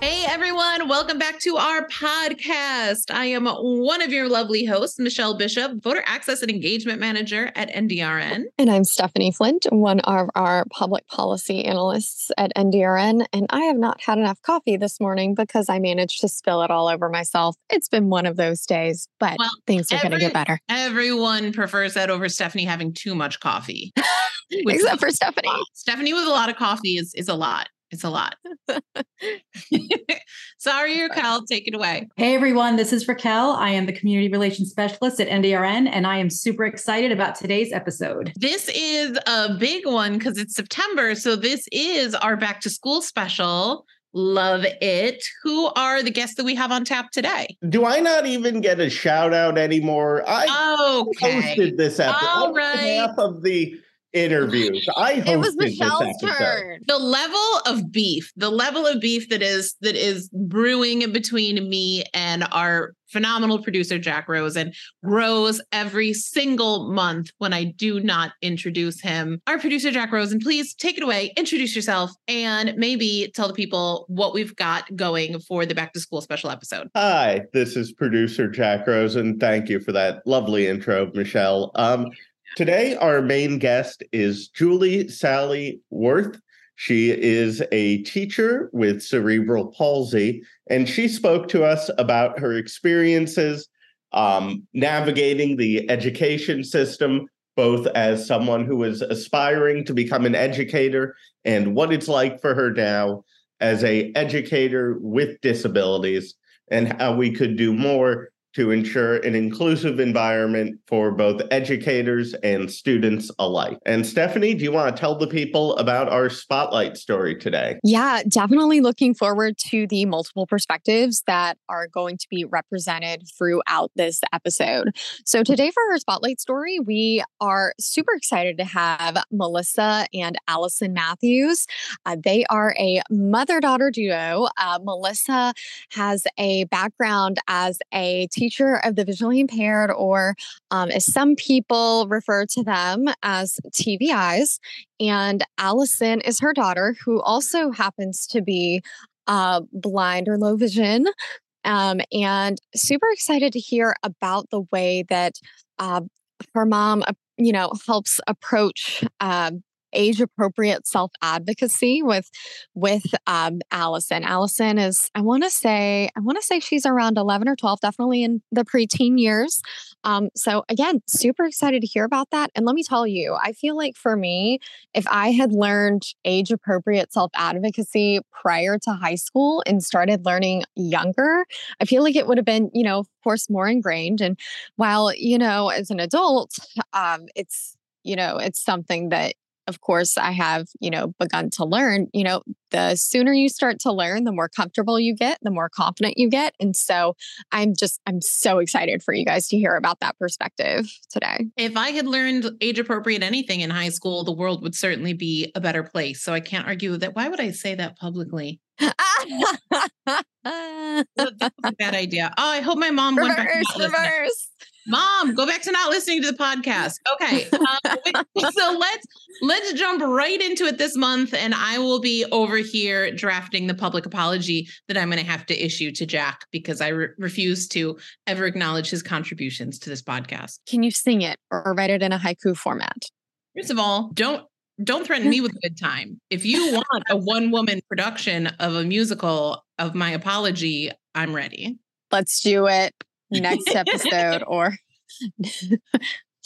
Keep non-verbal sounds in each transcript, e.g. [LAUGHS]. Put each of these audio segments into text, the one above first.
Hey everyone, welcome back to our podcast. I am one of your lovely hosts, Michelle Bishop, Voter Access and Engagement Manager at NDRN. And I'm Stephanie Flynt, one of our public policy analysts at NDRN. And I have not had enough coffee this morning because I managed to spill it all over myself. It's been one of those days, but well, things are going to get better. Everyone prefers that over Stephanie having too much coffee. [LAUGHS] Except for Stephanie. Stephanie with a lot of coffee is, is a lot. It's a lot. [LAUGHS] [LAUGHS] Sorry, Raquel, take it away. Hey, everyone. This is Raquel. I am the Community Relations Specialist at NDRN, and I am super excited about today's episode. This is a big one because it's September. So, this is our back to school special. Love it. Who are the guests that we have on tap today? Do I not even get a shout out anymore? I okay. hosted this episode. All right. Half of the interviews. I hosted it was Michelle's turn. The level of beef, the level of beef that is that is brewing between me and our phenomenal producer Jack Rosen grows every single month when I do not introduce him. Our producer Jack Rosen, please take it away, introduce yourself, and maybe tell the people what we've got going for the back to school special episode. Hi, this is producer Jack Rosen. Thank you for that lovely intro, Michelle. Um, Today, our main guest is Julie Sally Worth. She is a teacher with cerebral palsy, and she spoke to us about her experiences um, navigating the education system, both as someone who is aspiring to become an educator and what it's like for her now as a educator with disabilities and how we could do more to ensure an inclusive environment for both educators and students alike. And Stephanie, do you want to tell the people about our spotlight story today? Yeah, definitely looking forward to the multiple perspectives that are going to be represented throughout this episode. So, today for our spotlight story, we are super excited to have Melisa and Allyson Matthews. Uh, they are a mother daughter duo. Uh, Melisa has a background as a teacher of the visually impaired, or um, as some people refer to them as TVIs. And Allyson is her daughter, who also happens to be uh, blind or low vision. Um, and super excited to hear about the way that uh, her mom, uh, you know, helps approach uh, age appropriate self advocacy with with um, Allyson. Allyson is I want to say I want to say she's around 11 or 12, definitely in the preteen years. Um, so again, super excited to hear about that. And let me tell you, I feel like for me, if I had learned age appropriate self advocacy prior to high school and started learning younger, I feel like it would have been, you know, of course, more ingrained. And while you know, as an adult, um, it's you know it's something that of course i have you know begun to learn you know the sooner you start to learn the more comfortable you get the more confident you get and so i'm just i'm so excited for you guys to hear about that perspective today if i had learned age appropriate anything in high school the world would certainly be a better place so i can't argue with that why would i say that publicly [LAUGHS] that's a bad idea. Oh, I hope my mom reverse, went back. Reverse. Mom, go back to not listening to the podcast. Okay, um, [LAUGHS] so let's let's jump right into it this month, and I will be over here drafting the public apology that I'm going to have to issue to Jack because I re- refuse to ever acknowledge his contributions to this podcast. Can you sing it or write it in a haiku format? First of all, don't don't threaten me with a good time. If you [LAUGHS] want a one woman production of a musical of my apology, I'm ready. Let's do it next [LAUGHS] episode or.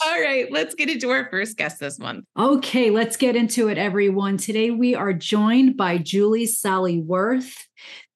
All right, let's get into our first guest this month. Okay, let's get into it, everyone. Today we are joined by Julie Salih-Worth.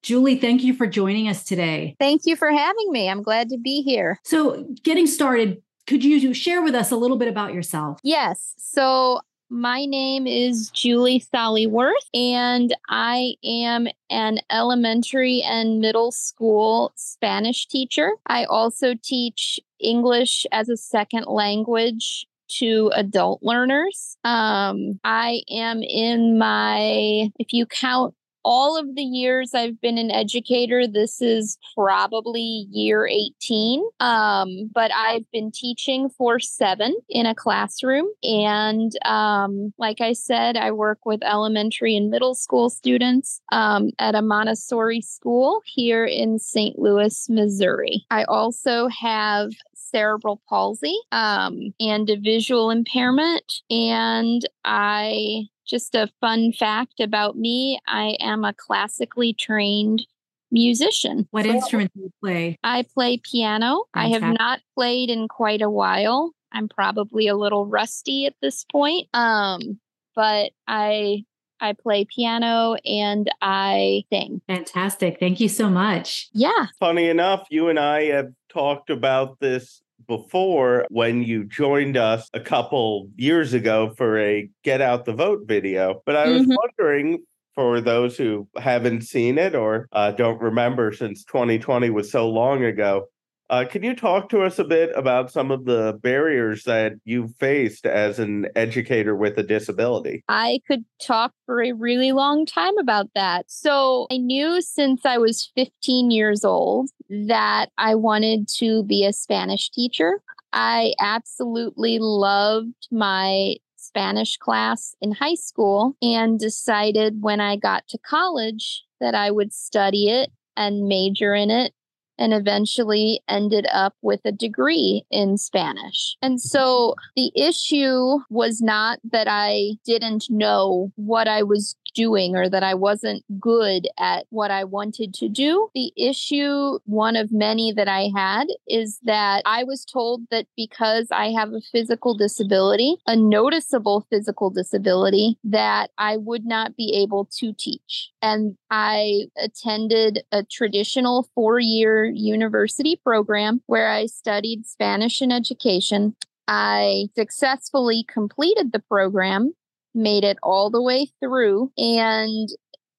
Julie, thank you for joining us today. Thank you for having me. I'm glad to be here. So, getting started, could you share with us a little bit about yourself? Yes. So, my name is Julie Salih-Worth, and I am an elementary and middle school Spanish teacher. I also teach English as a second language to adult learners. Um, I am in my, if you count all of the years I've been an educator, this is probably year 18. Um, but I've been teaching for seven in a classroom. And um, like I said, I work with elementary and middle school students um, at a Montessori school here in St. Louis, Missouri. I also have cerebral palsy um, and a visual impairment. And I just a fun fact about me I am a classically trained musician. What so instrument do you play? I play piano. Fantastic. I have not played in quite a while. I'm probably a little rusty at this point. Um, but I I play piano and I sing. Fantastic. Thank you so much. Yeah. Funny enough, you and I have talked about this before when you joined us a couple years ago for a Get Out the Vote video. But I was mm-hmm. wondering for those who haven't seen it or uh, don't remember since 2020 was so long ago, uh, can you talk to us a bit about some of the barriers that you faced as an educator with a disability? I could talk for a really long time about that. So I knew since I was 15 years old that I wanted to be a Spanish teacher. I absolutely loved my Spanish class in high school and decided when I got to college that I would study it and major in it and eventually ended up with a degree in Spanish. And so the issue was not that I didn't know what I was doing or that I wasn't good at what I wanted to do. The issue, one of many that I had, is that I was told that because I have a physical disability, a noticeable physical disability, that I would not be able to teach. And I attended a traditional four year university program where I studied Spanish and education. I successfully completed the program made it all the way through. And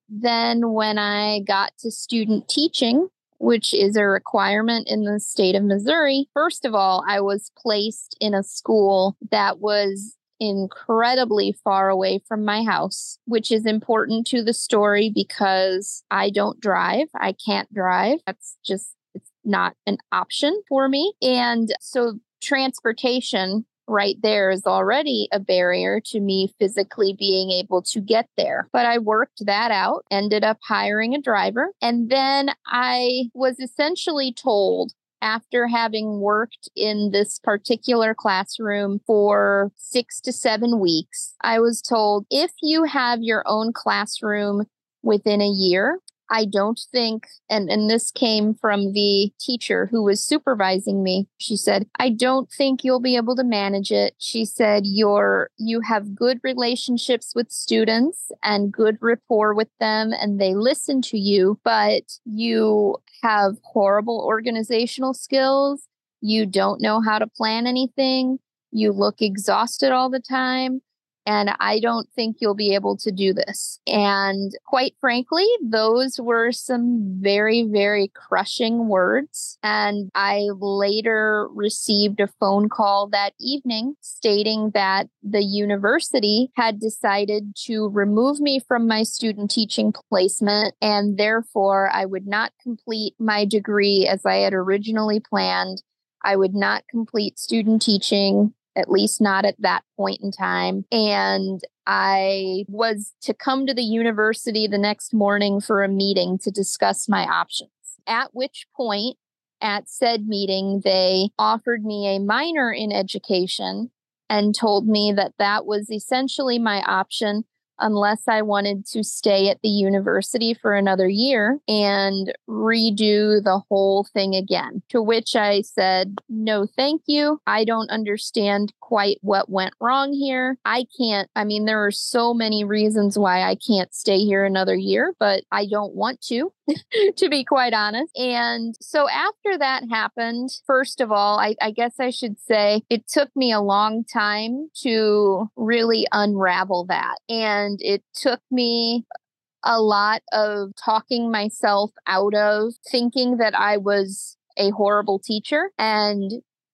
then when I got to student teaching, which is a requirement in the state of Missouri, first of all, I was placed in a school that was incredibly far away from my house, which is important to the story because I don't drive. I can't drive. That's just, it's not an option for me. And so transportation right there is already a barrier to me physically being able to get there. But I worked that out, ended up hiring a driver, and then I was essentially told after having worked in this particular classroom for six to seven weeks, I was told if you have your own classroom within a year, I don't think, and, and this came from the teacher who was supervising me. She said, I don't think you'll be able to manage it. She said, you're, you have good relationships with students and good rapport with them, and they listen to you, but you have horrible organizational skills. You don't know how to plan anything. You look exhausted all the time and I don't think you'll be able to do this. And quite frankly, those were some very, very crushing words. And I later received a phone call that evening stating that the university had decided to remove me from my student teaching placement, and therefore I would not complete my degree as I had originally planned. I would not complete student teaching at least not at that point in time. And I was to come to the university the next morning for a meeting to discuss my options. At which point, at said meeting, they offered me a minor in education and told me that that was essentially my option unless I wanted to stay at the university for another year and redo the whole thing again. To which I said, no, thank you. I don't understand quite what went wrong here. I can't, I mean, there are so many reasons why I can't stay here another year, but I don't want to. [LAUGHS] to be quite honest. And so after that happened, first of all, I, I, guess I should say it took me a long time to really unravel that. And it took me a lot of talking myself out of thinking that I was a horrible teacher and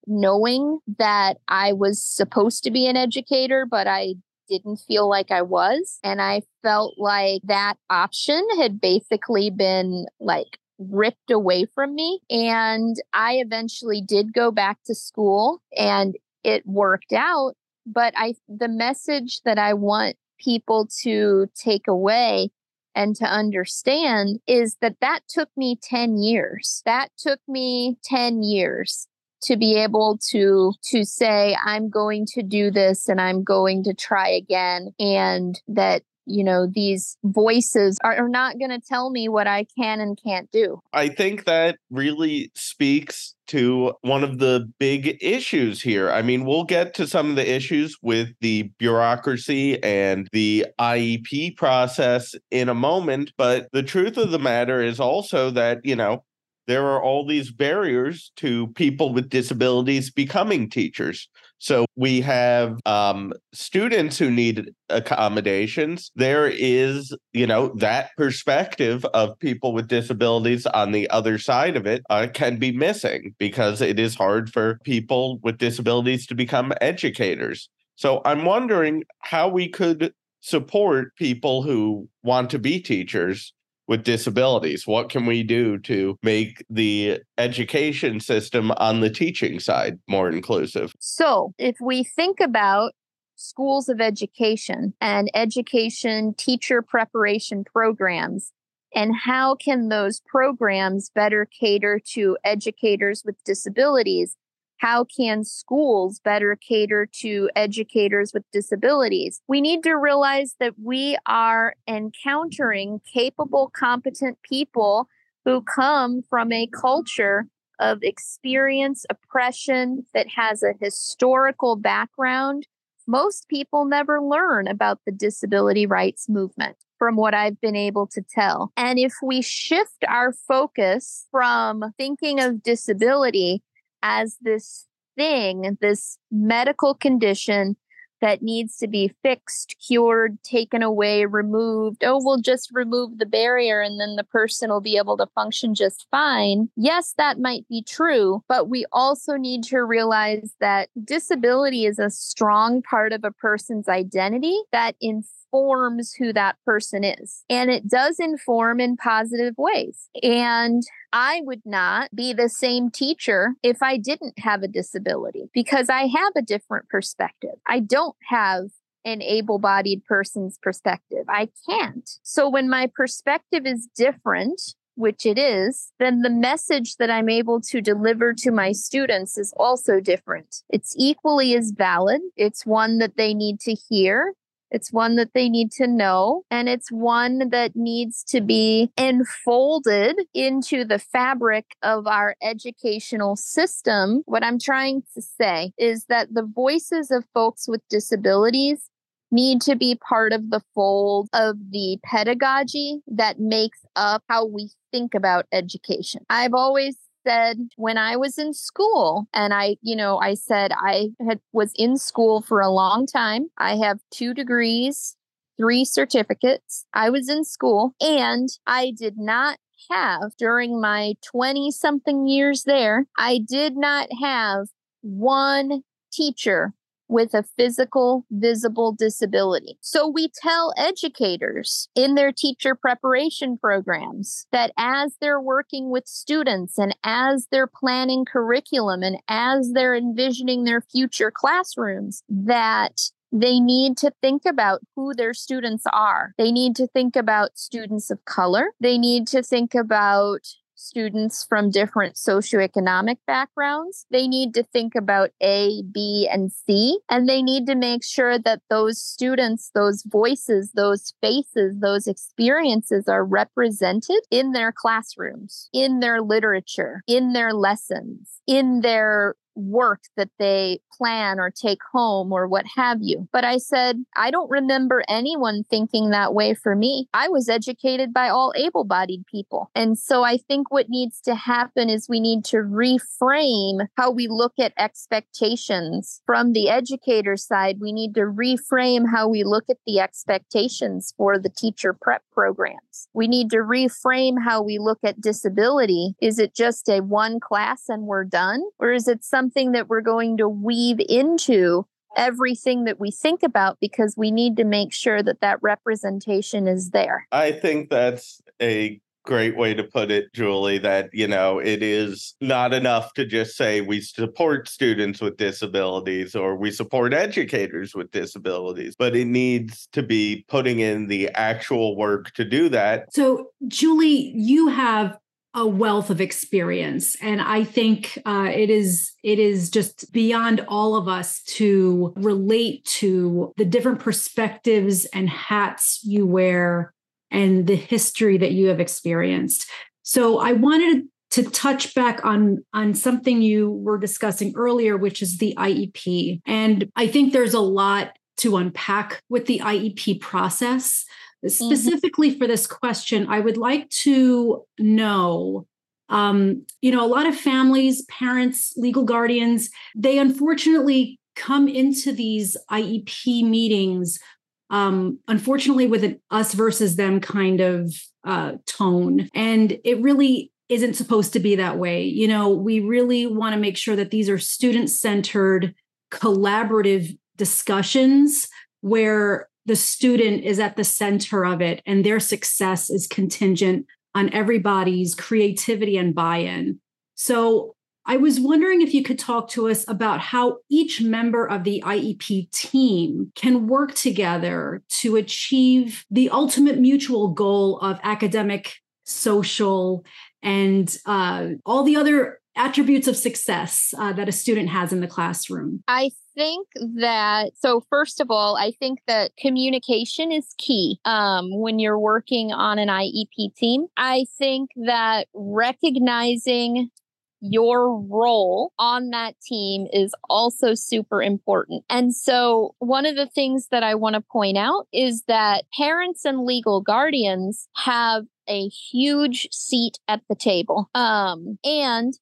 knowing that I was supposed to be an educator, but I didn't feel like I was. And I felt like that option had basically been like ripped away from me. And I eventually did go back to school and it worked out. But I, the message that I want people to take away and to understand is that that took me 10 years. That took me 10 years to be able to to say i'm going to do this and i'm going to try again and that you know these voices are, are not going to tell me what i can and can't do. I think that really speaks to one of the big issues here. I mean we'll get to some of the issues with the bureaucracy and the iep process in a moment but the truth of the matter is also that you know there are all these barriers to people with disabilities becoming teachers. So we have um, students who need accommodations. There is, you know, that perspective of people with disabilities on the other side of it uh, can be missing because it is hard for people with disabilities to become educators. So I'm wondering how we could support people who want to be teachers with disabilities? What can we do to make the education system on the teaching side more inclusive? So, if we think about schools of education and education teacher preparation programs, and how can those programs better cater to educators with disabilities? How can schools better cater to educators with disabilities? We need to realize that we are encountering capable, competent people who come from a culture of experience, oppression that has a historical background. Most people never learn about the disability rights movement from what I've been able to tell. And if we shift our focus from thinking of disability as this thing, this medical condition that needs to be fixed, cured, taken away, removed. Oh, we'll just remove the barrier and then the person will be able to function just fine. Yes, that might be true, but we also need to realize that disability is a strong part of a person's identity that in informs who that person is. And it does inform in positive ways. And I would not be the same teacher if I didn't have a disability because I have a different perspective. I don't have an able bodied person's perspective. I can't. So when my perspective is different, which it is, then the message that I'm able to deliver to my students is also different. It's equally as valid. It's one that they need to hear. It's one that they need to know, and it's one that needs to be enfolded into the fabric of our educational system. What I'm trying to say is that the voices of folks with disabilities need to be part of the fold of the pedagogy that makes up how we think about education. I've always said when I was in school, and I, you know, I said I had was in school for a long time. I have two degrees, three certificates. I was in school and I did not have during my 20 something years there, I did not have one teacher with a physical visible disability. So we tell educators in their teacher preparation programs that as they're working with students and as they're planning curriculum and as they're envisioning their future classrooms, that they need to think about who their students are. They need to think about students of color. They need to think about students from different socioeconomic backgrounds. They need to think about A, B, and C, and they need to make sure that those students, those voices, those faces, those experiences are represented in their classrooms, in their literature, in their lessons, in their work that they plan or take home or what have you. But I said, I don't remember anyone thinking that way for me. I was educated by all able bodied people. And so I think what needs to happen is we need to reframe how we look at expectations from the educator side. We need to reframe how we look at the expectations for the teacher prep programs. We need to reframe how we look at disability. Is it just a one class and we're done? Or is it something that we're going to weave into everything that we think about because we need to make sure that that representation is there. I think that's a great way to put it, Julie, that, you know, it is not enough to just say we support students with disabilities or we support educators with disabilities, but it needs to be putting in the actual work to do that. So, Julie, you have a wealth of experience and i think uh, it is it is just beyond all of us to relate to the different perspectives and hats you wear and the history that you have experienced. So I wanted to touch back on on something you were discussing earlier which is the IEP. And I think there's a lot to unpack with the IEP process. Mm-hmm. Specifically mm-hmm. for this question, I would like to know um, you know, a lot of families, parents, legal guardians, they unfortunately come into these IEP meetings um, unfortunately with an us versus them kind of uh, tone. And it really isn't supposed to be that way. You know, we really want to make sure that these are student centered, collaborative discussions where the student is at the center of it and their success is contingent on everybody's creativity and buy in. So I was wondering if you could talk to us about how each member of the IEP team can work together to achieve the ultimate mutual goal of academic, social, and uh, all the other attributes of success uh, that a student has in the classroom. I think that so first of all i think that communication is key um, when you're working on an iep team i think that recognizing your role on that team is also super important. And so, one of the things that I want to point out is that parents and legal guardians have a huge seat at the table. Um, and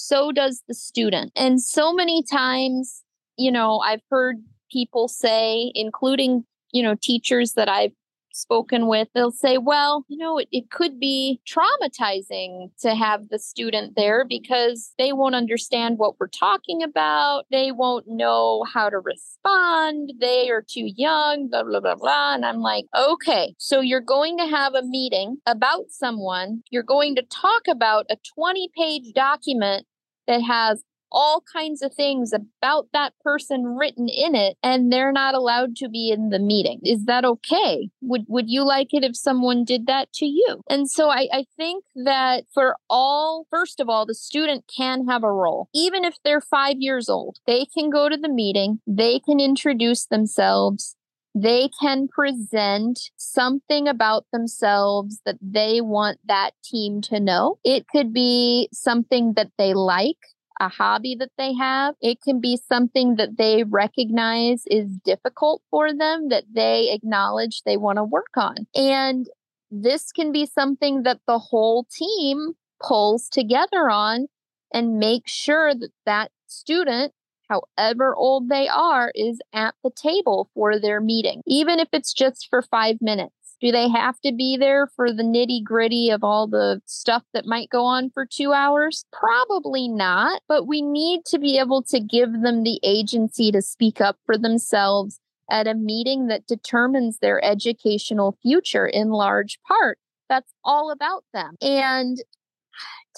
so does the student. And so many times, you know, I've heard people say, including, you know, teachers that I've spoken with, they'll say, well, you know, it, it could be traumatizing to have the student there because they won't understand what we're talking about. They won't know how to respond. They are too young, blah, blah, blah, blah. And I'm like, okay, so you're going to have a meeting about someone. You're going to talk about a 20 page document that has all kinds of things about that person written in it and they're not allowed to be in the meeting. Is that okay? Would would you like it if someone did that to you? And so I, I think that for all, first of all, the student can have a role. Even if they're five years old, they can go to the meeting, they can introduce themselves, they can present something about themselves that they want that team to know. It could be something that they like a hobby that they have. It can be something that they recognize is difficult for them that they acknowledge they want to work on. And this can be something that the whole team pulls together on and make sure that that student however old they are, is at the table for their meeting, even if it's just for five minutes. Do they have to be there for the nitty gritty of all the stuff that might go on for two hours? Probably not, but we need to be able to give them the agency to speak up for themselves at a meeting that determines their educational future in large part. That's all about them. And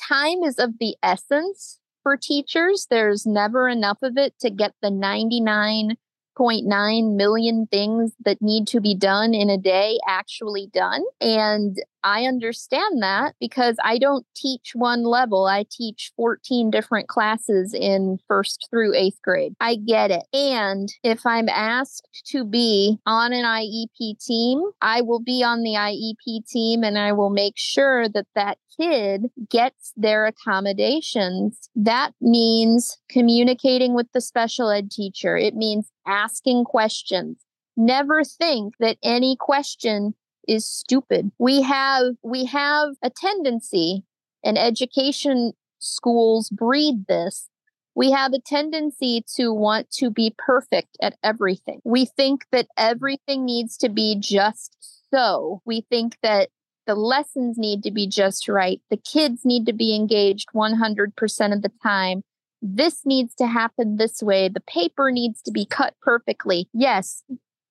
time is of the essence for teachers. There's never enough of it to get the 99.9 million things that need to be done in a day actually done. And I understand that because I don't teach one level. I teach 14 different classes in first through eighth grade. I get it. And if I'm asked to be on an IEP team, I will be on the IEP team and I will make sure that that kid gets their accommodations. That means communicating with the special ed teacher. It means asking questions. Never think that any question is stupid. We have we have a tendency and education schools breed this. We have a tendency to want to be perfect at everything. We think that everything needs to be just so. We think that the lessons need to be just right. The kids need to be engaged 100% of the time. this needs to happen this way. The paper needs to be cut perfectly. Yes,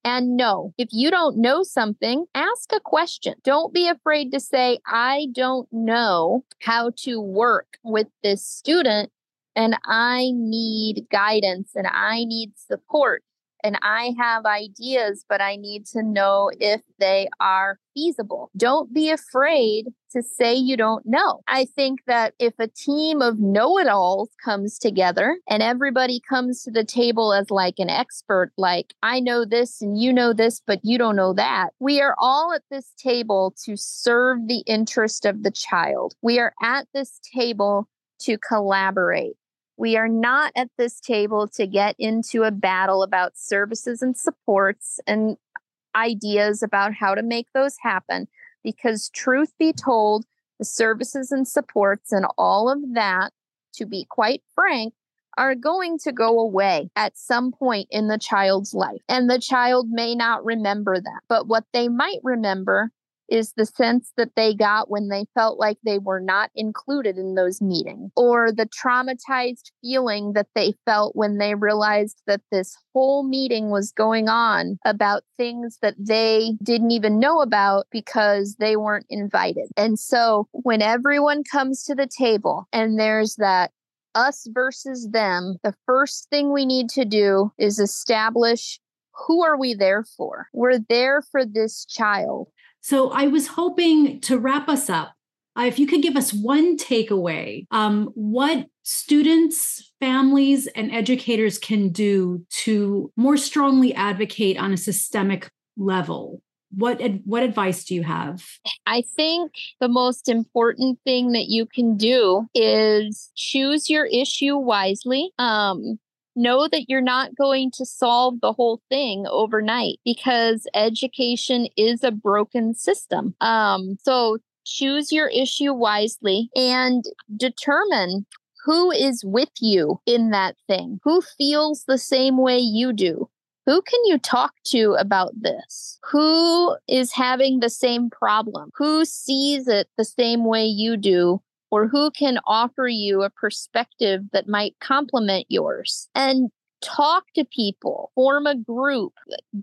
and no. If you don't know something, ask a question. Don't be afraid to say, I don't know how to work with this student and I need guidance and I need support and I have ideas, but I need to know if they are feasible. Don't be afraid to say you don't know. I think that if a team of know it alls comes together and everybody comes to the table as like an expert, like I know this and you know this, but you don't know that, we are all at this table to serve the interest of the child. We are at this table to collaborate. We are not at this table to get into a battle about services and supports and ideas about how to make those happen. Because, truth be told, the services and supports and all of that, to be quite frank, are going to go away at some point in the child's life. And the child may not remember that. But what they might remember is the sense that they got when they felt like they were not included in those meetings, or the traumatized feeling that they felt when they realized that this whole meeting was going on about things that they didn't even know about because they weren't invited. And so when everyone comes to the table and there's that us versus them, the first thing we need to do is establish who are we there for? We're there for this child. So I was hoping to wrap us up. Uh, if you could give us one takeaway, um, what students, families, and educators can do to more strongly advocate on a systemic level what ad- what advice do you have i think the most important thing that you can do is choose your issue wisely um know that you're not going to solve the whole thing overnight because education is a broken system. Um, so choose your issue wisely and determine who is with you in that thing, who feels the same way you do. Who can you talk to about this? Who is having the same problem? Who sees it the same way you do? Or who can offer you a perspective that might complement yours. And talk to people, form a group,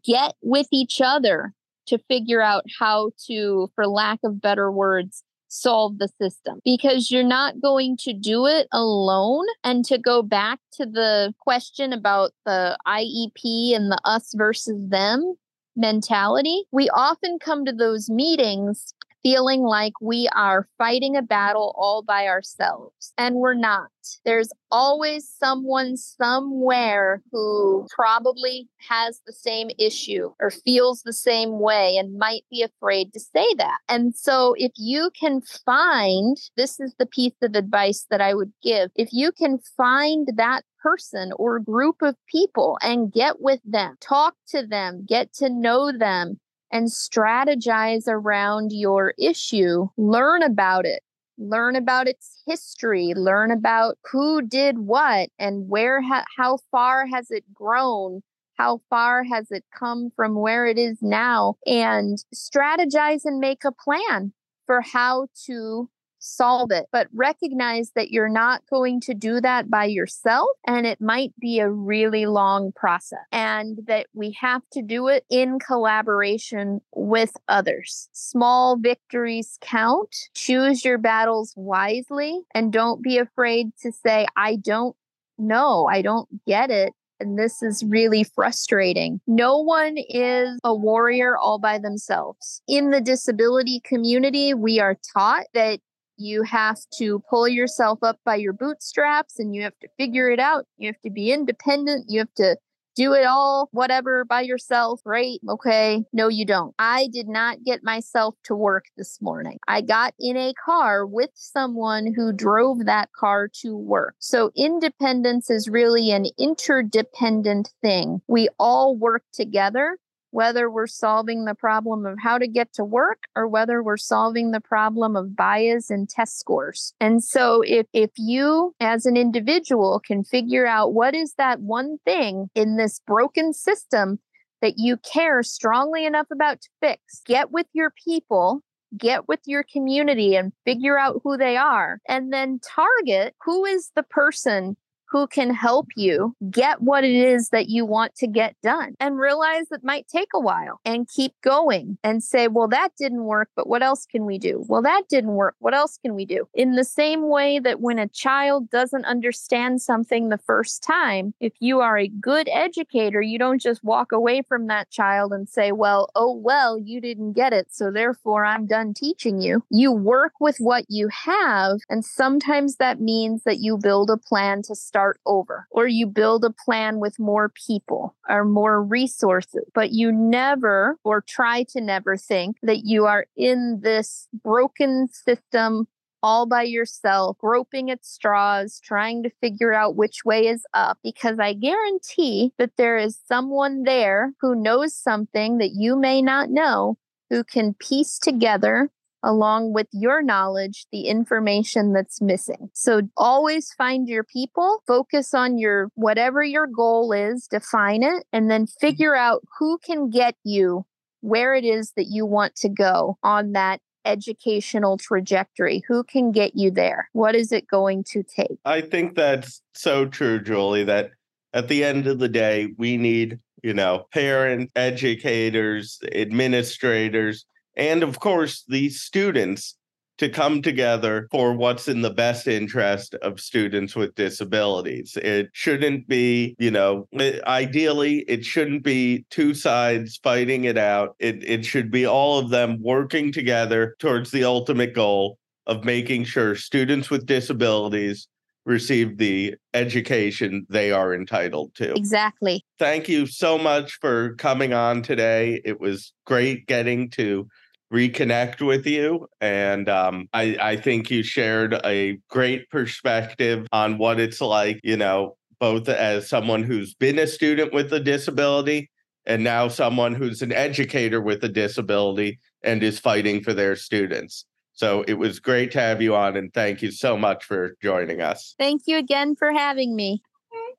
get with each other to figure out how to, for lack of better words, solve the system because you're not going to do it alone. And to go back to the question about the IEP and the us versus them mentality, we often come to those meetings feeling like we are fighting a battle all by ourselves. And we're not. There's always someone somewhere who probably has the same issue or feels the same way and might be afraid to say that. And so, if you can find this is the piece of advice that I would give if you can find that person or group of people and get with them, talk to them, get to know them, and strategize around your issue, learn about it, learn about its history, learn about who did what and where ha- how far has it grown, how far has it come from where it is now? And strategize and make a plan for how to solve it, but recognize that you're not going to do that by yourself and it might be a really long process and that we have to do it in collaboration with others. Small victories count. Choose your battles wisely and don't be afraid to say, I don't know, I don't get it. And this is really frustrating. No one is a warrior all by themselves. In the disability community, we are taught that you have to pull yourself up by your bootstraps and you have to figure it out. You have to be independent. You have to do it all, whatever, by yourself. Right. Okay. No, you don't. I did not get myself to work this morning. I got in a car with someone who drove that car to work. So independence is really an interdependent thing. We all work together whether we're solving the problem of how to get to work or whether we're solving the problem of bias and test scores. And so if if you as an individual can figure out what is that one thing in this broken system that you care strongly enough about to fix, get with your people get with your community and figure out who they are and then target who is the person who can help you get what it is that you want to get done and realize it might take a while and keep going and say, well, that didn't work, but what else can we do? Well, that didn't work. What else can we do? In the same way that when a child doesn't understand something the first time, if you are a good educator, you don't just walk away from that child and say, well, oh, well, you didn't get it. So therefore, I'm done teaching you. You work with what you have. And sometimes that means that you build a plan to start over or you build a plan with more people or more resources, but you never or try to never think that you are in this broken system all by yourself, groping at straws, trying to figure out which way is up, because I guarantee that there is someone there who knows something that you may not know, who can piece together along with your knowledge, the information that's missing. So always find your people, focus on your whatever your goal is, define it, and then mm-hmm. figure out who can get you where it is that you want to go on that educational trajectory? Who can get you there? What is it going to take? I think that's so true, Julie, that at the end of the day, we need, you know, parents, educators, administrators, and of course, these students to come together for what's in the best interest of students with disabilities. It shouldn't be, you know, ideally, it shouldn't be two sides fighting it out. It, it should be all of them working together towards the ultimate goal of making sure students with disabilities receive the education they are entitled to. Exactly. Thank you so much for coming on today. It was great getting to reconnect with you. And um, I, I think you shared a great perspective on what it's like, you know, both as someone who's been a student with a disability and now someone who's an educator with a disability and is fighting for their students. So it was great to have you on, and thank you so much for joining us. Thank you again for having me.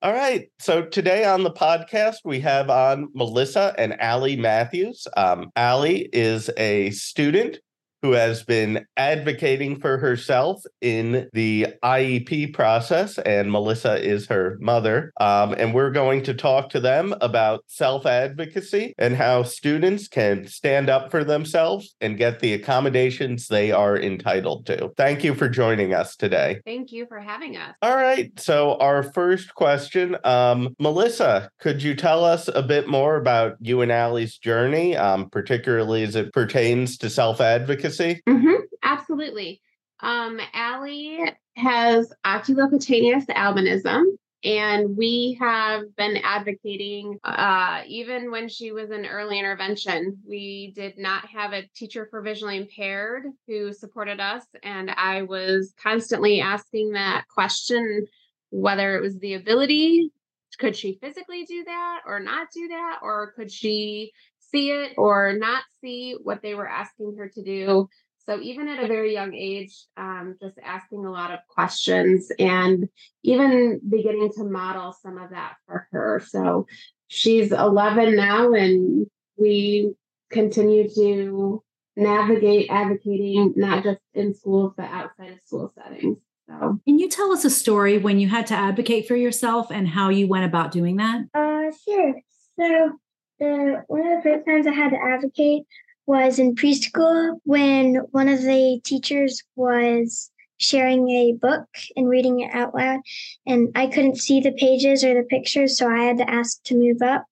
All right. So today on the podcast, we have on Melisa and Allie Matthews. Um, Allie is a student who has been advocating for herself in the IEP process, and Melisa is her mother. Um, and we're going to talk to them about self advocacy and how students can stand up for themselves and get the accommodations they are entitled to. Thank you for joining us today. Thank you for having us. All right. So, our first question um, Melisa, could you tell us a bit more about you and Allie's journey, um, particularly as it pertains to self advocacy? Advocacy? Mm-hmm, absolutely. Um, Allie has oculocutaneous albinism, and we have been advocating uh, even when she was in early intervention. We did not have a teacher for visually impaired who supported us, and I was constantly asking that question whether it was the ability could she physically do that or not do that or could she see it or not see what they were asking her to do. So even at a very young age, um, just asking a lot of questions and even beginning to model some of that for her. So she's 11 now, and we continue to navigate advocating not just in schools but outside of school settings. So, can you tell us a story when you had to advocate for yourself and how you went about doing that? Uh, sure. So the one of the first times I had to advocate was in preschool when one of the teachers was sharing a book and reading it out loud and I couldn't see the pages or the pictures so I had to ask to move up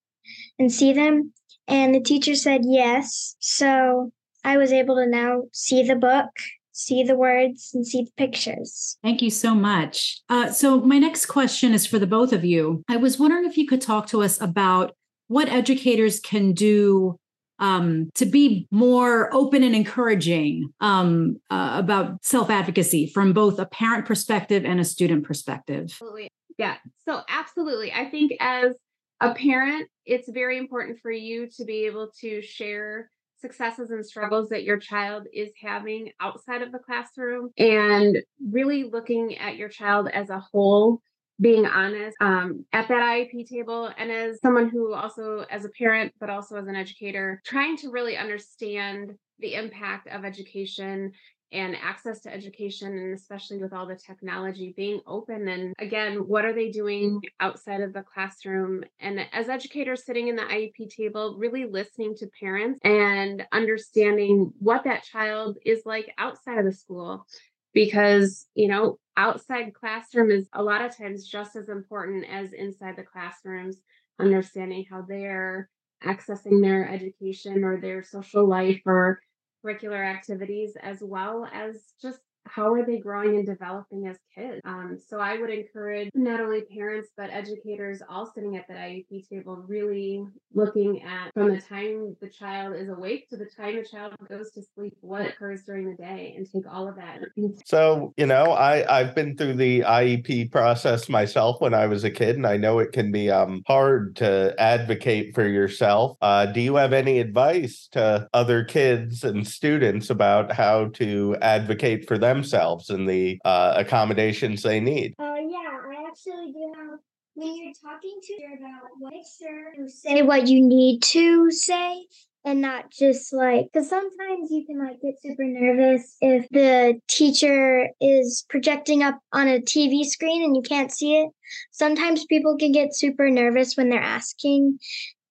and see them and the teacher said yes so I was able to now see the book see the words and see the pictures. Thank you so much. Uh, so, my next question is for the both of you. I was wondering if you could talk to us about what educators can do um, to be more open and encouraging um, uh, about self advocacy from both a parent perspective and a student perspective. Absolutely. Yeah. So, absolutely. I think as a parent, it's very important for you to be able to share successes and struggles that your child is having outside of the classroom and really looking at your child as a whole being honest um, at that IEP table. And as someone who also, as a parent, but also as an educator, trying to really understand the impact of education and access to education and especially with all the technology being open and again what are they doing outside of the classroom and as educators sitting in the iep table really listening to parents and understanding what that child is like outside of the school because you know outside classroom is a lot of times just as important as inside the classrooms understanding how they're accessing their education or their social life or curricular activities as well as just how are they growing and developing as kids? Um, so I would encourage not only parents but educators all sitting at that IEP table really looking at from the time the child is awake to the time the child goes to sleep, what occurs during the day, and take all of that. So, you know, I I've been through the IEP process myself when I was a kid, and I know it can be um hard to advocate for yourself. Uh, do you have any advice to other kids and students about how to advocate for themselves and the uh, accommodations they need? Uh, yeah, I actually do have. When you're talking to her about what, make sure to say what you need to say and not just like because sometimes you can like get super nervous if the teacher is projecting up on a TV screen and you can't see it. Sometimes people can get super nervous when they're asking.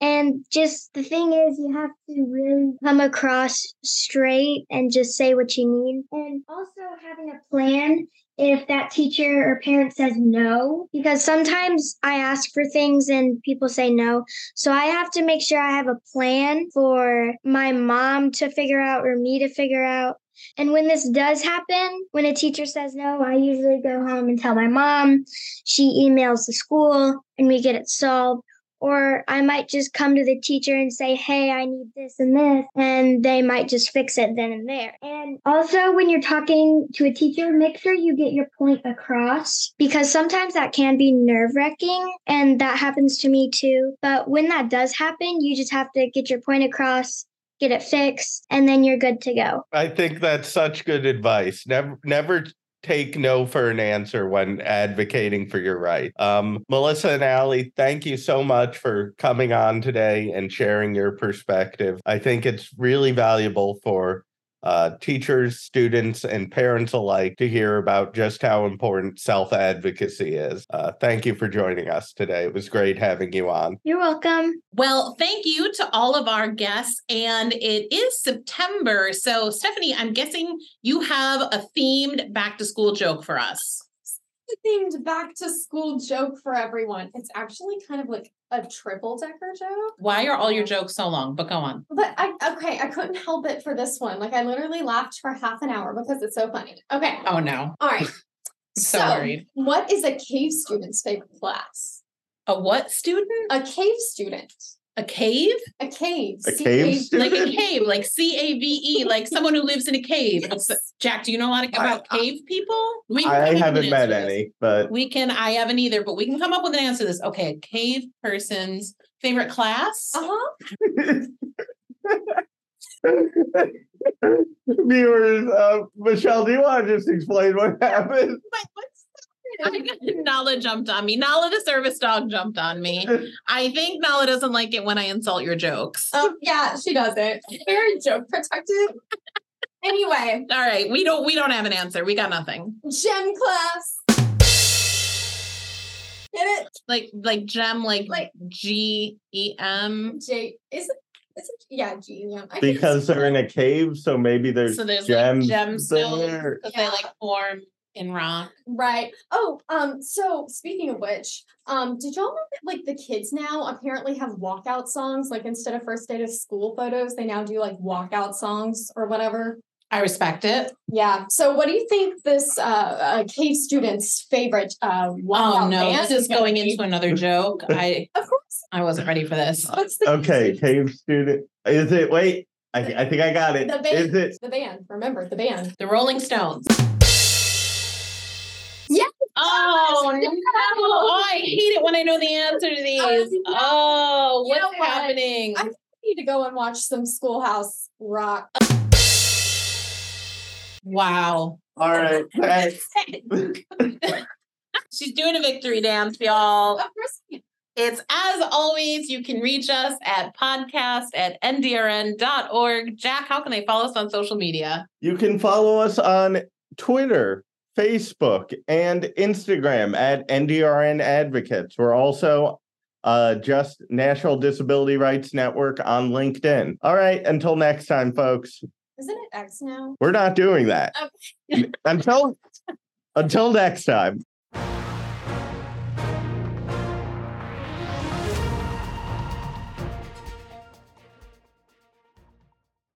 And just the thing is, you have to really come across straight and just say what you need. And also having a plan if that teacher or parent says no, because sometimes I ask for things and people say no. So I have to make sure I have a plan for my mom to figure out or me to figure out. And when this does happen, when a teacher says no, I usually go home and tell my mom. She emails the school and we get it solved or I might just come to the teacher and say, Hey, I need this and this, and they might just fix it then and there. And also, when you're talking to a teacher, make sure you get your point across because sometimes that can be nerve wracking, and that happens to me too. But when that does happen, you just have to get your point across. Get it fixed, and then you're good to go. I think that's such good advice. Never, never take no for an answer when advocating for your right. Um, Melisa and Allie, thank you so much for coming on today and sharing your perspective. I think it's really valuable for uh, teachers, students, and parents alike to hear about just how important self advocacy is. Uh, thank you for joining us today. It was great having you on. You're welcome. Well, thank you to all of our guests. And it is September. So, Stephanie, I'm guessing you have a themed back to school joke for us. Themed back to school joke for everyone. It's actually kind of like a triple decker joke. Why are all your jokes so long? But go on. But I okay, I couldn't help it for this one. Like I literally laughed for half an hour because it's so funny. Okay. Oh no. All right. [LAUGHS] So worried. What is a cave student's favorite class? A what student? A cave student. A cave? A cave. A cave Like a cave, like C A V E, like someone who lives in a cave. Yes. Jack, do you know a lot about I- cave people? We I come up with haven't met answer this. any, but We can, I haven't either, but we can come up with an answer to this. Okay, a cave person's favorite class? Uh-huh. [LAUGHS] viewers, uh, Michelle, do you want to just explain what happened? I got- Nala jumped on me. Nala, the service dog, jumped on me. I think Nala doesn't like it when I insult your jokes. Um, yeah, she doesn't. Very joke protective. anyway, All right, we don't we don't have an answer. We got nothing. gem class. Get it? Like like gem, like Like- G E M. J is it is it yeah, G yeah. I because they're in a cave, so maybe there's So there's gems like gemstones there. because they like form in rock. Right. Oh, um, so speaking of which, um, did y'all know that like the kids now apparently have walkout songs? Like instead of first day of school photos, they now do like walkout songs or whatever. I respect it. Yeah. So what do you think this uh, uh cave student's favorite uh walkout Oh no, band this is gonna be? into another joke. [LAUGHS] I Of course. I wasn't ready for this. [LAUGHS] What's the Okay, cave student. Is it? Wait, I, I think I got it. The Is it? The band. Remember the band. The Rolling Stones. Oh, yes. Oh no! Oh, I hate it when I know the answer to these. I know. Oh, You what's know what? happening? I- need to go and watch some Schoolhouse Rock. Wow. All right. Thanks. [LAUGHS] She's doing a victory dance, y'all. It's as always, you can reach us at podcast at ndrn.org. Jack, how can they follow us on social media? You can follow us on Twitter, Facebook, and Instagram at NDRN Advocates. We're also uh, just National Disability Rights Network on LinkedIn. All right, until next time, folks. Isn't it X now? We're not doing that. Okay. [LAUGHS] until until next time.